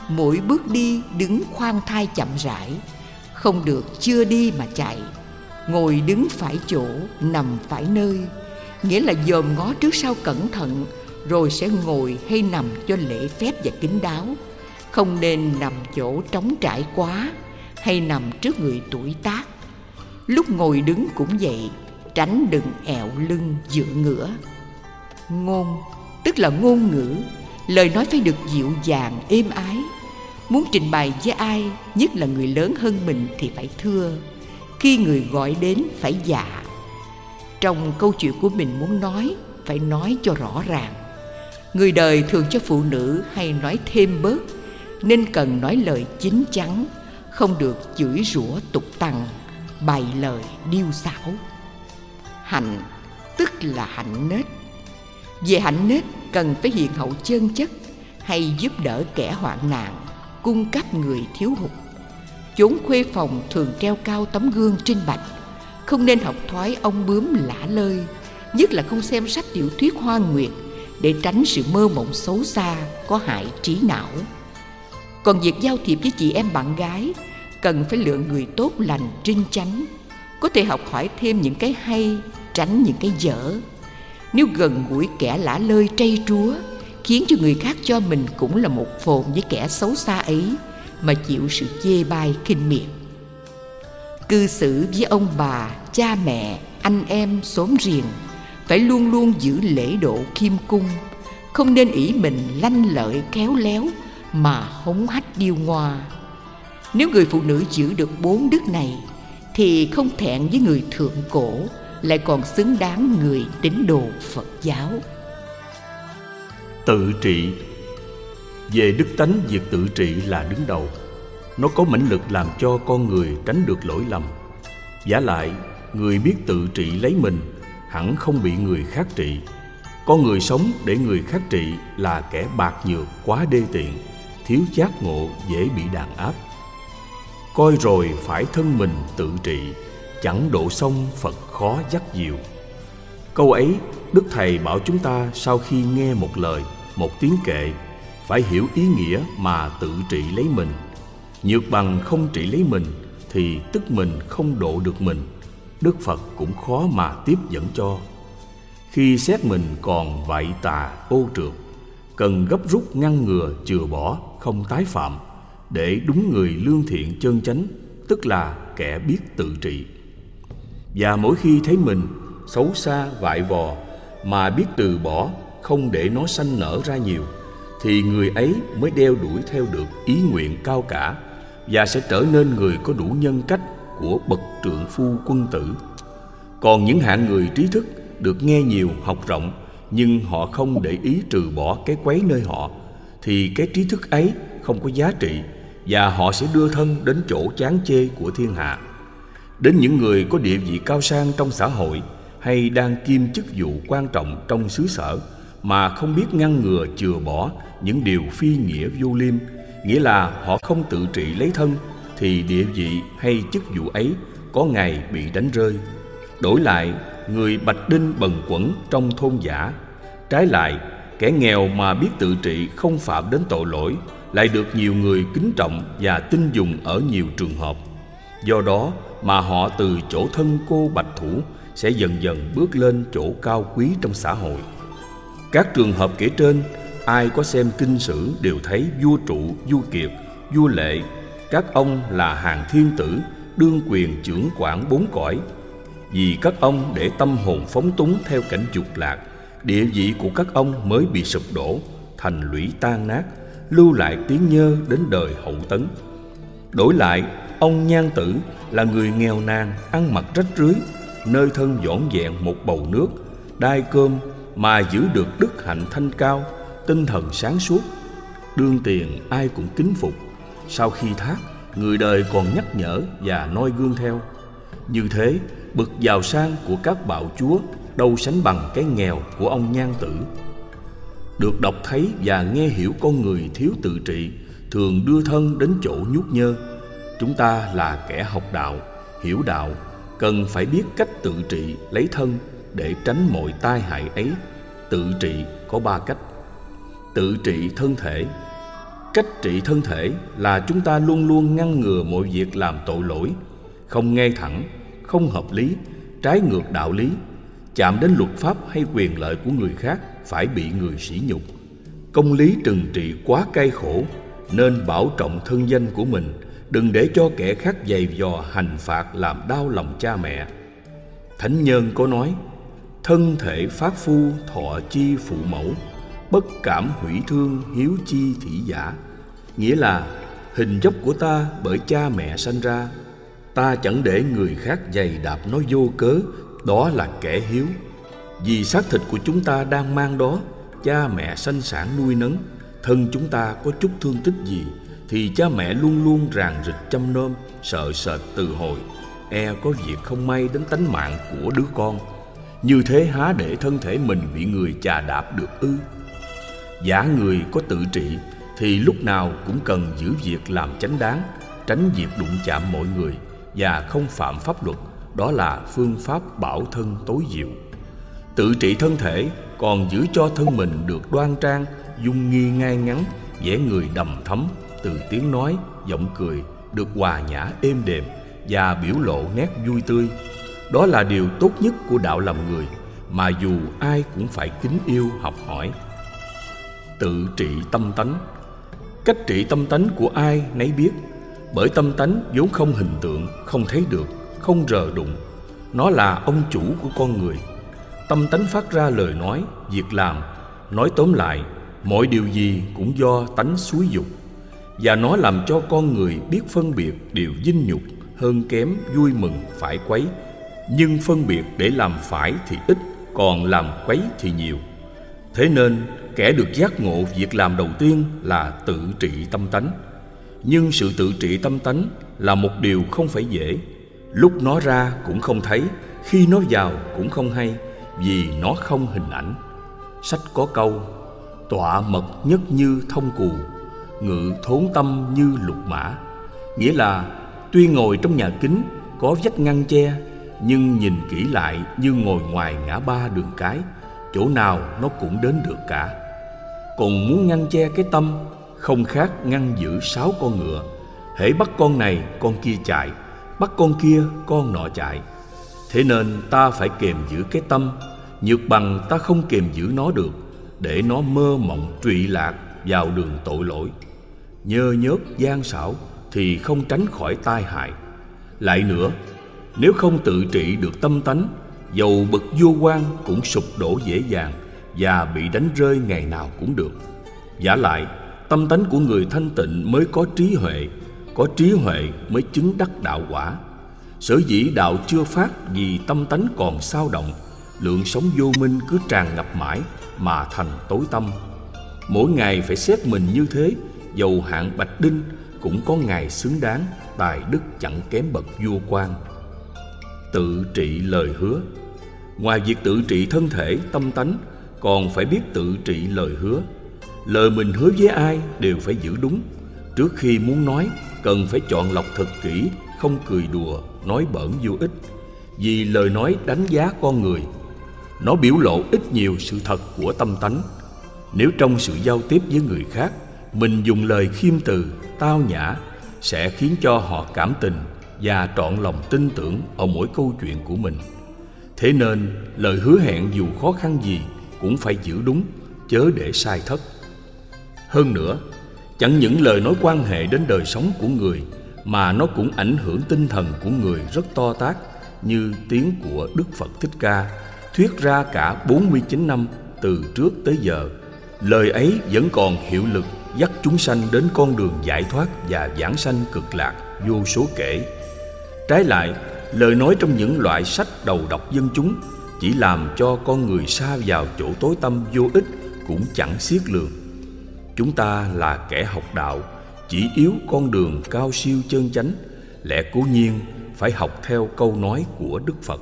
mỗi bước đi đứng khoan thai chậm rãi. Không được chưa đi mà chạy. Ngồi đứng phải chỗ, nằm phải nơi. Nghĩa là dòm ngó trước sau cẩn thận, rồi sẽ ngồi hay nằm cho lễ phép và kín đáo không nên nằm chỗ trống trải quá hay nằm trước người tuổi tác. Lúc ngồi đứng cũng vậy, tránh đừng ẹo lưng dựa ngửa. Ngôn, tức là ngôn ngữ, lời nói phải được dịu dàng, êm ái. Muốn trình bày với ai, nhất là người lớn hơn mình thì phải thưa. Khi người gọi đến phải dạ. Trong câu chuyện của mình muốn nói, phải nói cho rõ ràng. Người đời thường cho phụ nữ hay nói thêm bớt nên cần nói lời chính chắn, không được chửi rủa tục tằng, bày lời điêu xảo. Hạnh, tức là hạnh nết. Về hạnh nết, cần phải hiện hậu chân chất, hay giúp đỡ kẻ hoạn nạn, cung cấp người thiếu hụt. Chốn khuê phòng thường treo cao tấm gương trinh bạch, không nên học thoái ông bướm lả lơi, nhất là không xem sách tiểu thuyết hoa nguyệt để tránh sự mơ mộng xấu xa có hại trí não còn việc giao thiệp với chị em bạn gái, cần phải lựa người tốt lành, trinh chắn có thể học hỏi thêm những cái hay, tránh những cái dở. Nếu gần gũi kẻ lả lơi trây trúa, khiến cho người khác cho mình cũng là một phồn với kẻ xấu xa ấy, mà chịu sự chê bai, khinh miệt. Cư xử với ông bà, cha mẹ, anh em xóm riềng phải luôn luôn giữ lễ độ khiêm cung, không nên ỷ mình lanh lợi, khéo léo mà hống hách điêu ngoa. Nếu người phụ nữ giữ được bốn đức này, thì không thẹn với người thượng cổ, lại còn xứng đáng người tín đồ phật giáo. Tự trị. Về đức tánh, việc tự trị là đứng đầu. Nó có mãnh lực làm cho con người tránh được lỗi lầm. Giả lại, người biết tự trị lấy mình, hẳn không bị người khác trị. Con người sống để người khác trị là kẻ bạc nhược, quá đê tiện thiếu giác ngộ dễ bị đàn áp. Coi rồi phải thân mình tự trị, chẳng độ sông phật khó dắt diệu câu ấy, đức thầy bảo chúng ta sau khi nghe một lời, một tiếng kệ, phải hiểu ý nghĩa mà tự trị lấy mình. Nhược bằng không trị lấy mình Thì tức mình không độ được mình. Đức Phật cũng khó mà tiếp dẫn cho. Khi xét mình còn vậy tà, ô trượt, Cần gấp rút ngăn ngừa chừa bỏ không tái phạm, Để đúng người lương thiện chân chánh, Tức là kẻ biết tự trị. Và mỗi khi thấy mình xấu xa, vại vò, Mà biết từ bỏ, không để nó sanh nở ra nhiều, Thì người ấy mới đeo đuổi theo được ý nguyện cao cả, Và sẽ trở nên người có đủ nhân cách của bậc trượng phu quân tử. Còn những hạng người trí thức được nghe nhiều, học rộng, nhưng họ không để ý trừ bỏ cái quấy nơi họ thì cái trí thức ấy không có giá trị và họ sẽ đưa thân đến chỗ chán chê của thiên hạ. Đến những người có địa vị cao sang trong xã hội hay đang kiêm chức vụ quan trọng trong xứ sở mà không biết ngăn ngừa chừa bỏ những điều phi nghĩa vô liêm, nghĩa là họ không tự trị lấy thân, thì địa vị hay chức vụ ấy có ngày bị đánh rơi. Đổi lại, người bạch đinh bần quẩn trong thôn giả, trái lại kẻ nghèo mà biết tự trị không phạm đến tội lỗi, lại được nhiều người kính trọng và tin dùng ở nhiều trường hợp. Do đó mà họ từ chỗ thân cô bạch thủ sẽ dần dần bước lên chỗ cao quý trong xã hội. Các trường hợp kể trên, ai có xem kinh sử đều thấy vua trụ, vua kiệt, vua lệ, các ông là hàng thiên tử, đương quyền trưởng quản bốn cõi. Vì các ông để tâm hồn phóng túng theo cảnh dục lạc địa vị của các ông mới bị sụp đổ, thành lũy tan nát, lưu lại tiếng nhơ đến đời hậu tấn. Đổi lại, ông nhan tử là người nghèo nàn, ăn mặc rách rưới, nơi thân dọn dẹn một bầu nước, đai cơm mà giữ được đức hạnh thanh cao, tinh thần sáng suốt. Đương tiền ai cũng kính phục. Sau khi thác, người đời còn nhắc nhở và noi gương theo. Như thế, bực giàu sang của các bạo chúa đâu sánh bằng cái nghèo của ông nhan tử. Được đọc thấy và nghe hiểu con người thiếu tự trị thường đưa thân đến chỗ nhút nhơ, chúng ta là kẻ học đạo, hiểu đạo, cần phải biết cách tự trị lấy thân để tránh mọi tai hại ấy. Tự trị có ba cách. Tự trị thân thể. Cách trị thân thể là chúng ta luôn luôn ngăn ngừa mọi việc làm tội lỗi, không nghe thẳng, không hợp lý, trái ngược đạo lý chạm đến luật pháp hay quyền lợi của người khác phải bị người sỉ nhục. Công lý trừng trị quá cay khổ, nên bảo trọng thân danh của mình, đừng để cho kẻ khác giày dò hành phạt làm đau lòng cha mẹ. Thánh nhân có nói, thân thể phát phu thọ chi phụ mẫu, bất cảm hủy thương hiếu chi thị giả. Nghĩa là, hình dốc của ta bởi cha mẹ sanh ra, ta chẳng để người khác giày đạp nó vô cớ đó là kẻ hiếu. Vì xác thịt của chúng ta đang mang đó, cha mẹ sanh sản nuôi nấng. Thân chúng ta có chút thương tích gì, thì cha mẹ luôn luôn ràng rịch chăm nom, sợ sệt từ hồi. E có việc không may đến tánh mạng của đứa con. Như thế há để thân thể mình bị người chà đạp được ư? Giả người có tự trị, thì lúc nào cũng cần giữ việc làm chánh đáng, tránh việc đụng chạm mọi người và không phạm pháp luật đó là phương pháp bảo thân tối diệu. Tự trị thân thể, còn giữ cho thân mình được đoan trang, dung nghi ngay ngắn vẻ người đầm thấm từ tiếng nói, giọng cười, được hòa nhã êm đềm và biểu lộ nét vui tươi. Đó là điều tốt nhất của đạo làm người, mà dù ai cũng phải kính yêu, học hỏi. Tự trị tâm tánh. Cách trị tâm tánh của ai nấy biết, bởi tâm tánh vốn không hình tượng, không thấy được không rờ đụng. Nó là ông chủ của con người. Tâm tánh phát ra lời nói, việc làm. Nói tóm lại, mọi điều gì cũng do tánh suối dục. Và nó làm cho con người biết phân biệt điều dinh nhục hơn kém vui mừng phải quấy. Nhưng phân biệt để làm phải thì ít, còn làm quấy thì nhiều. Thế nên, kẻ được giác ngộ việc làm đầu tiên là tự trị tâm tánh. Nhưng sự tự trị tâm tánh là một điều không phải dễ lúc nó ra cũng không thấy, khi nó vào cũng không hay, vì nó không hình ảnh. Sách có câu, tọa mật nhất như thông cù, ngự thốn tâm như lục mã. Nghĩa là, tuy ngồi trong nhà kính có vách ngăn che, nhưng nhìn kỹ lại như ngồi ngoài ngã ba đường cái, chỗ nào nó cũng đến được cả. Còn muốn ngăn che cái tâm, không khác ngăn giữ sáu con ngựa. Hễ bắt con này, con kia chạy bắt con kia, con nọ chạy. Thế nên ta phải kềm giữ cái tâm. Nhược bằng ta không kềm giữ nó được, để nó mơ mộng trụy lạc vào đường tội lỗi. Nhơ nhớt gian xảo thì không tránh khỏi tai hại. Lại nữa, nếu không tự trị được tâm tánh, dầu bậc vua quan cũng sụp đổ dễ dàng và bị đánh rơi ngày nào cũng được. Giả lại, tâm tánh của người thanh tịnh mới có trí huệ có trí huệ mới chứng đắc đạo quả. Sở dĩ đạo chưa phát vì tâm tánh còn sao động, lượng sống vô minh cứ tràn ngập mãi mà thành tối tâm. Mỗi ngày phải xét mình như thế, dầu hạng bạch đinh cũng có ngày xứng đáng, tài đức chẳng kém bậc vua quan. Tự trị lời hứa. Ngoài việc tự trị thân thể, tâm tánh, còn phải biết tự trị lời hứa. Lời mình hứa với ai đều phải giữ đúng trước khi muốn nói, cần phải chọn lọc thật kỹ, không cười đùa, nói bẩn vô ích. Vì lời nói đánh giá con người, nó biểu lộ ít nhiều sự thật của tâm tánh. Nếu trong sự giao tiếp với người khác, mình dùng lời khiêm từ, tao nhã, sẽ khiến cho họ cảm tình và trọn lòng tin tưởng ở mỗi câu chuyện của mình. Thế nên, lời hứa hẹn dù khó khăn gì cũng phải giữ đúng, chớ để sai thất. Hơn nữa chẳng những lời nói quan hệ đến đời sống của người mà nó cũng ảnh hưởng tinh thần của người rất to tác như tiếng của Đức Phật Thích Ca thuyết ra cả 49 năm từ trước tới giờ. Lời ấy vẫn còn hiệu lực dắt chúng sanh đến con đường giải thoát và giảng sanh cực lạc vô số kể. Trái lại, lời nói trong những loại sách đầu độc dân chúng chỉ làm cho con người xa vào chỗ tối tâm vô ích cũng chẳng xiết lường. Chúng ta là kẻ học đạo, chỉ yếu con đường cao siêu chân chánh, lẽ cố nhiên phải học theo câu nói của Đức Phật.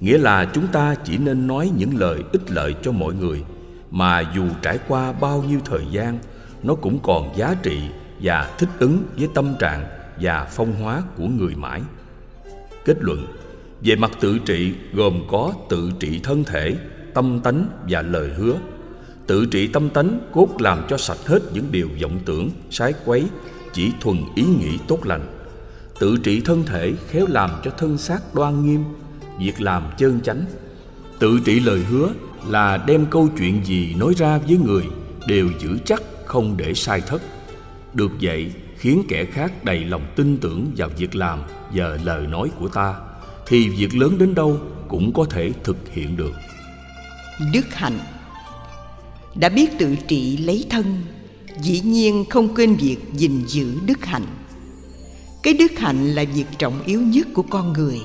Nghĩa là chúng ta chỉ nên nói những lời ích lợi cho mọi người, mà dù trải qua bao nhiêu thời gian, nó cũng còn giá trị và thích ứng với tâm trạng và phong hóa của người mãi. Kết luận về mặt tự trị gồm có tự trị thân thể, tâm tánh và lời hứa. Tự trị tâm tánh cốt làm cho sạch hết những điều vọng tưởng, sái quấy, chỉ thuần ý nghĩ tốt lành. Tự trị thân thể khéo làm cho thân xác đoan nghiêm, việc làm chân chánh. Tự trị lời hứa là đem câu chuyện gì nói ra với người đều giữ chắc không để sai thất. Được vậy khiến kẻ khác đầy lòng tin tưởng vào việc làm và lời nói của ta thì việc lớn đến đâu cũng có thể thực hiện được đức hạnh đã biết tự trị lấy thân, dĩ nhiên không quên việc gìn giữ đức hạnh. Cái đức hạnh là việc trọng yếu nhất của con người.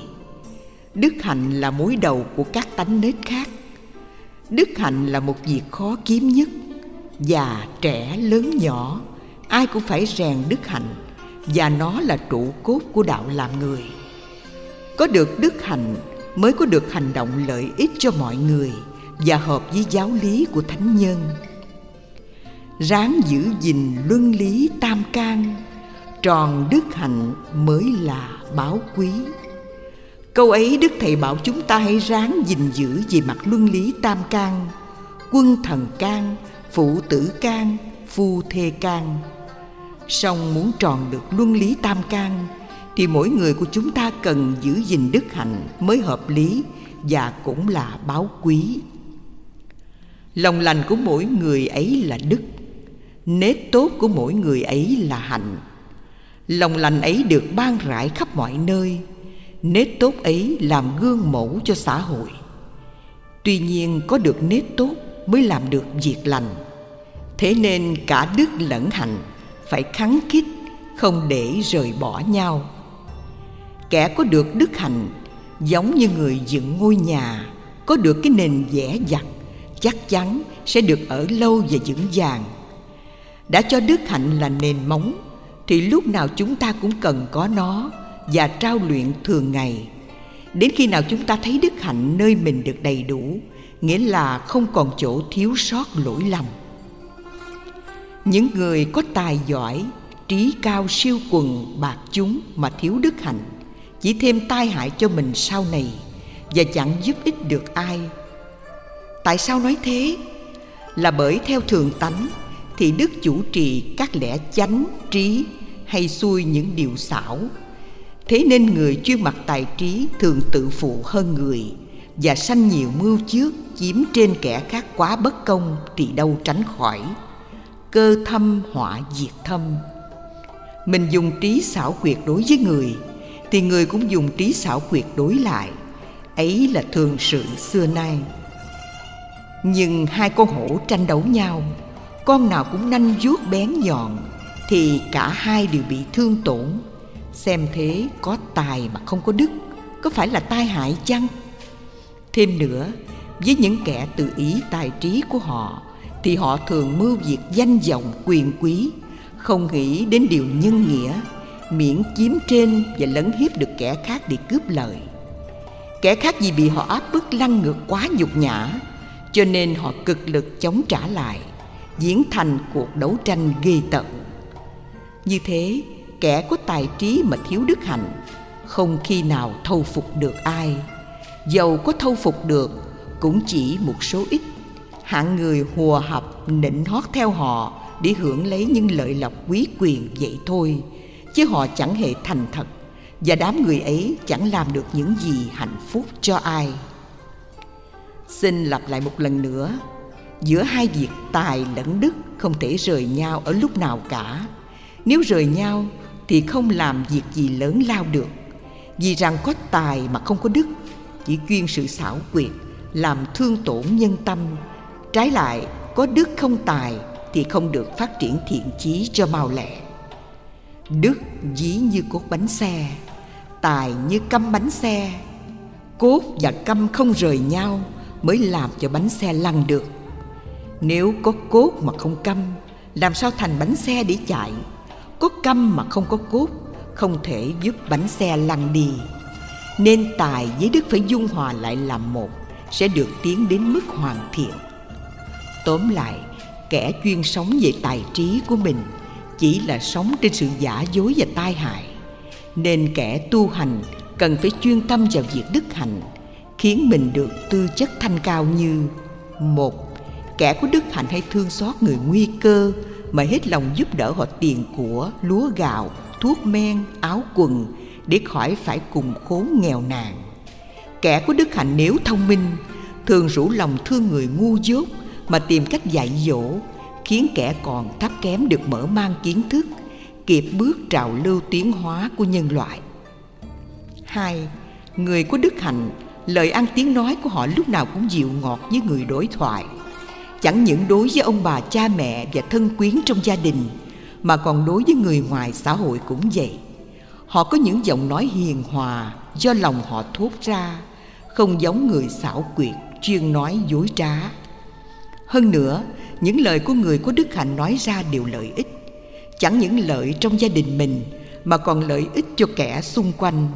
Đức hạnh là mối đầu của các tánh nết khác. Đức hạnh là một việc khó kiếm nhất. Già, trẻ, lớn, nhỏ, ai cũng phải rèn đức hạnh, và nó là trụ cốt của đạo làm người. Có được đức hạnh mới có được hành động lợi ích cho mọi người và hợp với giáo lý của thánh nhân. Ráng giữ gìn luân lý tam can tròn đức hạnh mới là báo quý. Câu ấy đức thầy bảo chúng ta hãy ráng gìn giữ về mặt luân lý tam can quân thần can phụ tử can phu thê can song muốn tròn được luân lý tam can thì mỗi người của chúng ta cần giữ gìn đức hạnh mới hợp lý và cũng là báo quý lòng lành của mỗi người ấy là đức. Nết tốt của mỗi người ấy là hạnh. Lòng lành ấy được ban rải khắp mọi nơi. Nết tốt ấy làm gương mẫu cho xã hội. Tuy nhiên có được nết tốt mới làm được việc lành. Thế nên cả đức lẫn hạnh phải khắng khít không để rời bỏ nhau. Kẻ có được đức hạnh giống như người dựng ngôi nhà, có được cái nền vẽ dặt chắc chắn sẽ được ở lâu và vững vàng. Đã cho đức hạnh là nền móng, thì lúc nào chúng ta cũng cần có nó và trao luyện thường ngày. Đến khi nào chúng ta thấy đức hạnh nơi mình được đầy đủ, nghĩa là không còn chỗ thiếu sót lỗi lầm. Những người có tài giỏi, trí cao siêu quần bạc chúng mà thiếu đức hạnh, chỉ thêm tai hại cho mình sau này và chẳng giúp ích được ai tại sao nói thế? Là bởi theo thường tánh thì đức chủ trì các lẽ chánh, trí hay xuôi những điều xảo. Thế nên người chuyên mặt tài trí thường tự phụ hơn người và sanh nhiều mưu trước chiếm trên kẻ khác quá bất công thì đâu tránh khỏi. Cơ thâm họa diệt thâm. Mình dùng trí xảo quyệt đối với người thì người cũng dùng trí xảo quyệt đối lại. Ấy là thường sự xưa nay nhưng hai con hổ tranh đấu nhau. Con nào cũng nanh vuốt bén nhọn, thì cả hai đều bị thương tổn. Xem thế có tài mà không có đức, có phải là tai hại chăng? Thêm nữa, với những kẻ tự ý tài trí của họ, thì họ thường mưu việc danh vọng quyền quý, không nghĩ đến điều nhân nghĩa, miễn chiếm trên và lấn hiếp được kẻ khác để cướp lợi kẻ khác vì bị họ áp bức lăng ngược quá nhục nhã cho nên họ cực lực chống trả lại, diễn thành cuộc đấu tranh ghê tởm. Như thế, kẻ có tài trí mà thiếu đức hạnh, không khi nào thâu phục được ai. Dầu có thâu phục được cũng chỉ một số ít. Hạng người hùa hợp, nịnh hót theo họ để hưởng lấy những lợi lộc quý quyền vậy thôi, chứ họ chẳng hề thành thật, và đám người ấy chẳng làm được những gì hạnh phúc cho ai xin lặp lại một lần nữa. Giữa hai việc tài lẫn đức không thể rời nhau ở lúc nào cả. Nếu rời nhau thì không làm việc gì lớn lao được. Vì rằng có tài mà không có đức, chỉ chuyên sự xảo quyệt, làm thương tổn nhân tâm. Trái lại, có đức không tài thì không được phát triển thiện chí cho mau lẹ. Đức dí như cốt bánh xe, tài như căm bánh xe. Cốt và căm không rời nhau mới làm cho bánh xe lăn được. Nếu có cốt mà không căm, làm sao thành bánh xe để chạy? Có căm mà không có cốt, không thể giúp bánh xe lăn đi. Nên tài với đức phải dung hòa lại làm một, sẽ được tiến đến mức hoàn thiện. Tóm lại, kẻ chuyên sống về tài trí của mình chỉ là sống trên sự giả dối và tai hại. Nên kẻ tu hành cần phải chuyên tâm vào việc đức hạnh khiến mình được tư chất thanh cao như một kẻ có đức hạnh hay thương xót người nguy cơ mà hết lòng giúp đỡ họ tiền của, lúa gạo, thuốc men, áo quần để khỏi phải cùng khốn nghèo nàn. Kẻ có đức hạnh nếu thông minh, thường rủ lòng thương người ngu dốt mà tìm cách dạy dỗ, khiến kẻ còn thấp kém được mở mang kiến thức, kịp bước trào lưu tiến hóa của nhân loại. Hai, người có đức hạnh lời ăn tiếng nói của họ lúc nào cũng dịu ngọt với người đối thoại. Chẳng những đối với ông bà, cha mẹ và thân quyến trong gia đình, mà còn đối với người ngoài xã hội cũng vậy. Họ có những giọng nói hiền hòa do lòng họ thốt ra, không giống người xảo quyệt, chuyên nói dối trá. Hơn nữa, những lời của người có đức hạnh nói ra đều lợi ích. Chẳng những lợi trong gia đình mình, mà còn lợi ích cho kẻ xung quanh.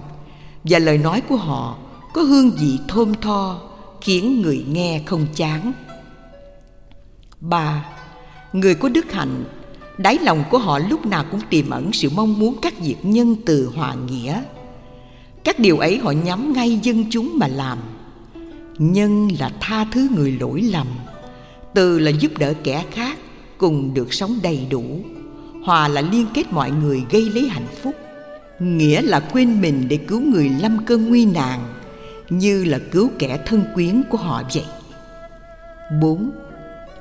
Và lời nói của họ có hương vị thơm tho, khiến người nghe không chán. Ba, người có đức hạnh, đáy lòng của họ lúc nào cũng tiềm ẩn sự mong muốn các việc nhân từ hòa nghĩa. Các điều ấy họ nhắm ngay dân chúng mà làm. Nhân là tha thứ người lỗi lầm, từ là giúp đỡ kẻ khác cùng được sống đầy đủ. Hòa là liên kết mọi người gây lấy hạnh phúc, nghĩa là quên mình để cứu người lâm cơn nguy nạn như là cứu kẻ thân quyến của họ vậy. Bốn,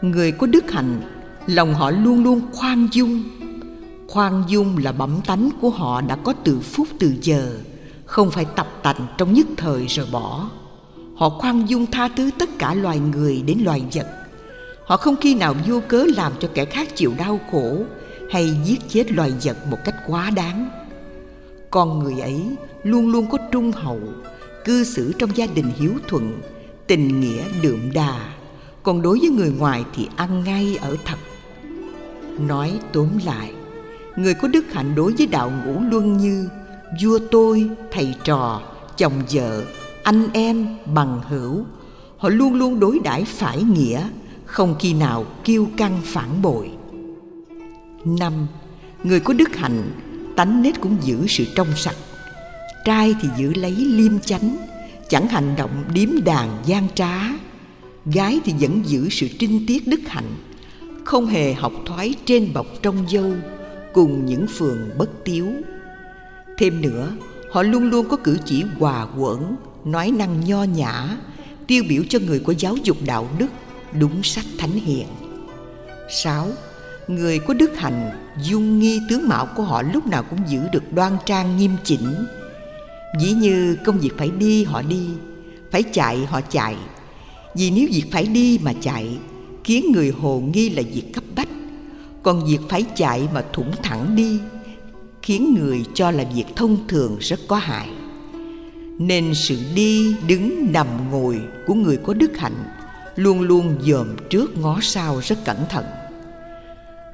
người có đức hạnh, lòng họ luôn luôn khoan dung. Khoan dung là bẩm tánh của họ đã có từ phút từ giờ, không phải tập tành trong nhất thời rồi bỏ. Họ khoan dung tha thứ tất cả loài người đến loài vật. Họ không khi nào vô cớ làm cho kẻ khác chịu đau khổ hay giết chết loài vật một cách quá đáng. Con người ấy luôn luôn có trung hậu cư xử trong gia đình hiếu thuận, tình nghĩa đượm đà. Còn đối với người ngoài thì ăn ngay ở thật. Nói tóm lại, người có đức hạnh đối với đạo ngũ luân như vua tôi, thầy trò, chồng vợ, anh em, bằng hữu, họ luôn luôn đối đãi phải nghĩa, không khi nào kiêu căng phản bội. Năm, người có đức hạnh, tánh nết cũng giữ sự trong sạch trai thì giữ lấy liêm chánh, chẳng hành động điếm đàn gian trá. Gái thì vẫn giữ sự trinh tiết đức hạnh, không hề học thoái trên bọc trong dâu cùng những phường bất tiếu. Thêm nữa, họ luôn luôn có cử chỉ hòa quẩn, nói năng nho nhã, tiêu biểu cho người có giáo dục đạo đức, đúng sách thánh hiền. Sáu, người có đức hạnh, dung nghi tướng mạo của họ lúc nào cũng giữ được đoan trang nghiêm chỉnh dĩ như công việc phải đi, họ đi, phải chạy, họ chạy. Vì nếu việc phải đi mà chạy, khiến người hồ nghi là việc cấp bách. Còn việc phải chạy mà thủng thẳng đi, khiến người cho là việc thông thường rất có hại. Nên sự đi, đứng, nằm, ngồi của người có đức hạnh luôn luôn dòm trước ngó sau rất cẩn thận.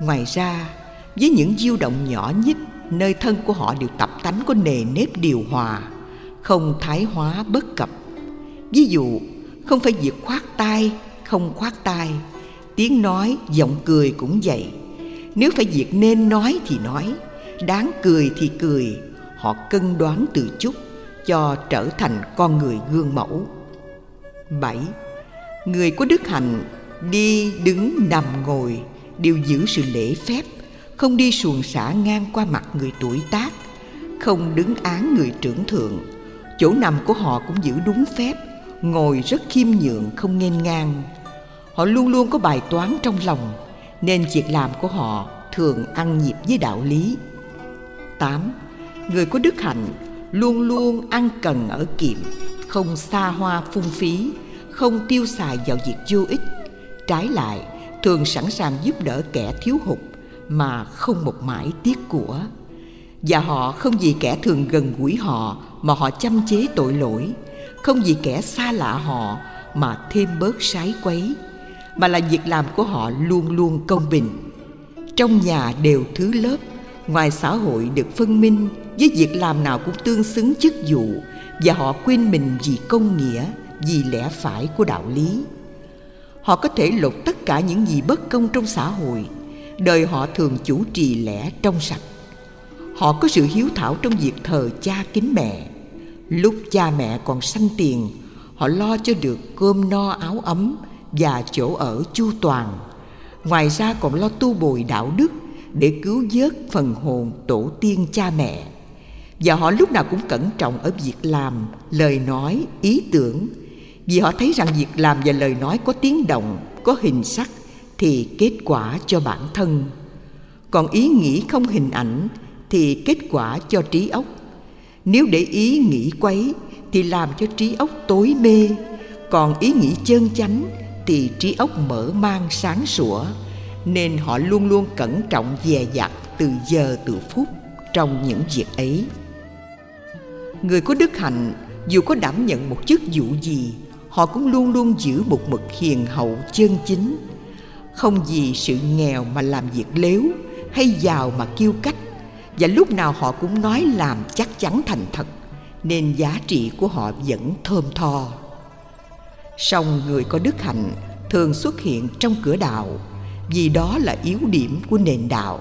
Ngoài ra, với những diêu động nhỏ nhất nơi thân của họ đều tập tánh có nề nếp điều hòa, không thái hóa bất cập. Ví dụ, không phải việc khoát tay không khoát tay tiếng nói, giọng cười cũng vậy. Nếu phải việc nên nói thì nói, đáng cười thì cười, họ cân đoán từ chút cho trở thành con người gương mẫu. Bảy, người có đức hạnh đi đứng nằm ngồi, đều giữ sự lễ phép không đi xuồng xả ngang qua mặt người tuổi tác không đứng án người trưởng thượng chỗ nằm của họ cũng giữ đúng phép ngồi rất khiêm nhượng không nghênh ngang họ luôn luôn có bài toán trong lòng nên việc làm của họ thường ăn nhịp với đạo lý 8. Người có đức hạnh luôn luôn ăn cần ở kiệm, không xa hoa phung phí, không tiêu xài vào việc vô ích. Trái lại, thường sẵn sàng giúp đỡ kẻ thiếu hụt mà không một mãi tiếc của. Và họ không vì kẻ thường gần gũi họ mà họ chăm chế tội lỗi, không vì kẻ xa lạ họ mà thêm bớt sái quấy, mà là việc làm của họ luôn luôn công bình. Trong nhà đều thứ lớp, ngoài xã hội được phân minh với việc làm nào cũng tương xứng chức vụ và họ quên mình vì công nghĩa vì lẽ phải của đạo lý họ có thể lột tất cả những gì bất công trong xã hội đời họ thường chủ trì lẽ trong sạch. Họ có sự hiếu thảo trong việc thờ cha kính mẹ. Lúc cha mẹ còn sanh tiền, họ lo cho được cơm no áo ấm và chỗ ở chu toàn. Ngoài ra còn lo tu bồi đạo đức để cứu vớt phần hồn tổ tiên cha mẹ. Và họ lúc nào cũng cẩn trọng ở việc làm, lời nói, ý tưởng. Vì họ thấy rằng việc làm và lời nói có tiếng động, có hình sắc thì kết quả cho bản thân. Còn ý nghĩ không hình ảnh thì kết quả cho trí óc. Nếu để ý nghĩ quấy thì làm cho trí óc tối mê. Còn ý nghĩ chân chánh thì trí óc mở mang sáng sủa, nên họ luôn luôn cẩn trọng dè dặt từ giờ từ phút trong những việc ấy. Người có đức hạnh, dù có đảm nhận một chức vụ gì, họ cũng luôn luôn giữ một mực hiền hậu chân chính không vì sự nghèo mà làm việc lếu hay giàu mà kiêu cách. Và lúc nào họ cũng nói làm chắc chắn thành thật, nên giá trị của họ vẫn thơm tho. Song người có đức hạnh thường xuất hiện trong cửa đạo, vì đó là yếu điểm của nền đạo.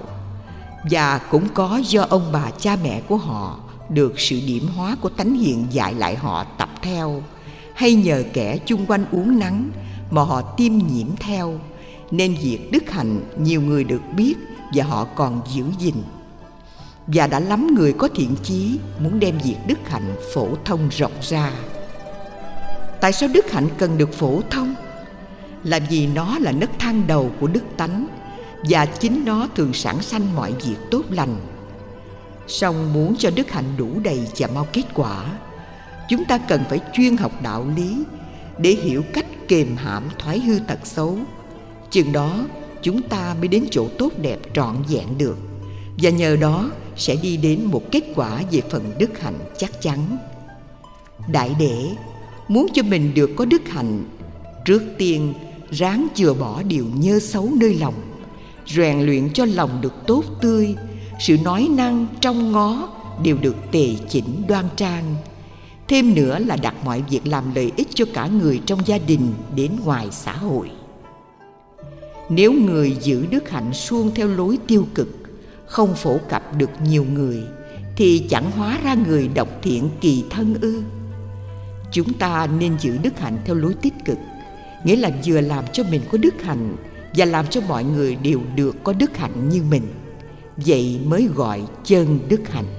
Và cũng có do ông bà cha mẹ của họ được sự điểm hóa của tánh hiền dạy lại họ tập theo, hay nhờ kẻ chung quanh uống nắng mà họ tiêm nhiễm theo nên việc đức hạnh nhiều người được biết và họ còn giữ gìn. Và đã lắm người có thiện chí muốn đem việc đức hạnh phổ thông rộng ra. Tại sao đức hạnh cần được phổ thông? Là vì nó là nấc thang đầu của đức tánh và chính nó thường sản sanh mọi việc tốt lành. Song muốn cho đức hạnh đủ đầy và mau kết quả, chúng ta cần phải chuyên học đạo lý để hiểu cách kềm hãm thoái hư tật xấu chừng đó, chúng ta mới đến chỗ tốt đẹp trọn vẹn được. Và nhờ đó sẽ đi đến một kết quả về phần đức hạnh chắc chắn. Đại đệ, muốn cho mình được có đức hạnh, trước tiên ráng chừa bỏ điều nhơ xấu nơi lòng, rèn luyện cho lòng được tốt tươi, sự nói năng trong ngó đều được tề chỉnh đoan trang. Thêm nữa là đặt mọi việc làm lợi ích cho cả người trong gia đình đến ngoài xã hội nếu người giữ đức hạnh suông theo lối tiêu cực, không phổ cập được nhiều người, thì chẳng hóa ra người độc thiện kỳ thân ư. Chúng ta nên giữ đức hạnh theo lối tích cực, nghĩa là vừa làm cho mình có đức hạnh và làm cho mọi người đều được có đức hạnh như mình. Vậy mới gọi chân đức hạnh.